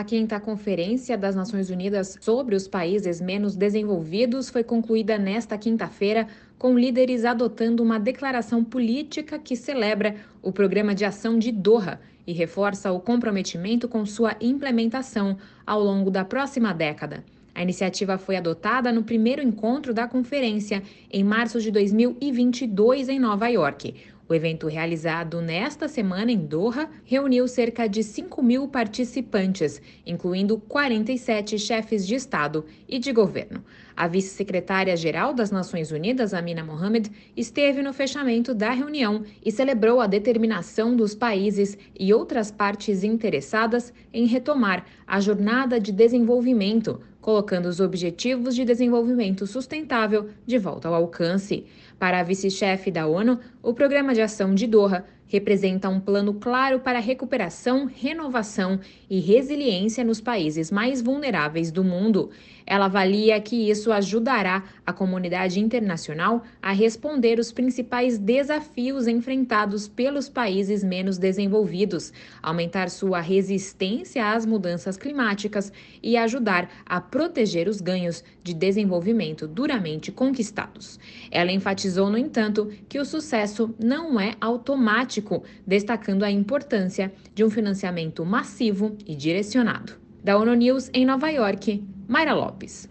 A quinta Conferência das Nações Unidas sobre os Países Menos Desenvolvidos foi concluída nesta quinta-feira, com líderes adotando uma declaração política que celebra o Programa de Ação de Doha e reforça o comprometimento com sua implementação ao longo da próxima década. A iniciativa foi adotada no primeiro encontro da conferência, em março de 2022, em Nova York. O evento realizado nesta semana em Doha reuniu cerca de 5 mil participantes, incluindo 47 chefes de Estado e de governo. A vice-secretária-geral das Nações Unidas, Amina Mohamed, esteve no fechamento da reunião e celebrou a determinação dos países e outras partes interessadas em retomar a jornada de desenvolvimento colocando os Objetivos de Desenvolvimento Sustentável de volta ao alcance. Para a vice-chefe da ONU, o Programa de Ação de Doha representa um plano claro para recuperação, renovação e resiliência nos países mais vulneráveis do mundo. Ela avalia que isso ajudará a comunidade internacional a responder os principais desafios enfrentados pelos países menos desenvolvidos, aumentar sua resistência às mudanças climáticas e ajudar a proteger os ganhos de desenvolvimento duramente conquistados. Ela enfatizou, no entanto, que o sucesso não é automático destacando a importância de um financiamento massivo e direcionado. Da ONU News em Nova York, Mayra Lopes.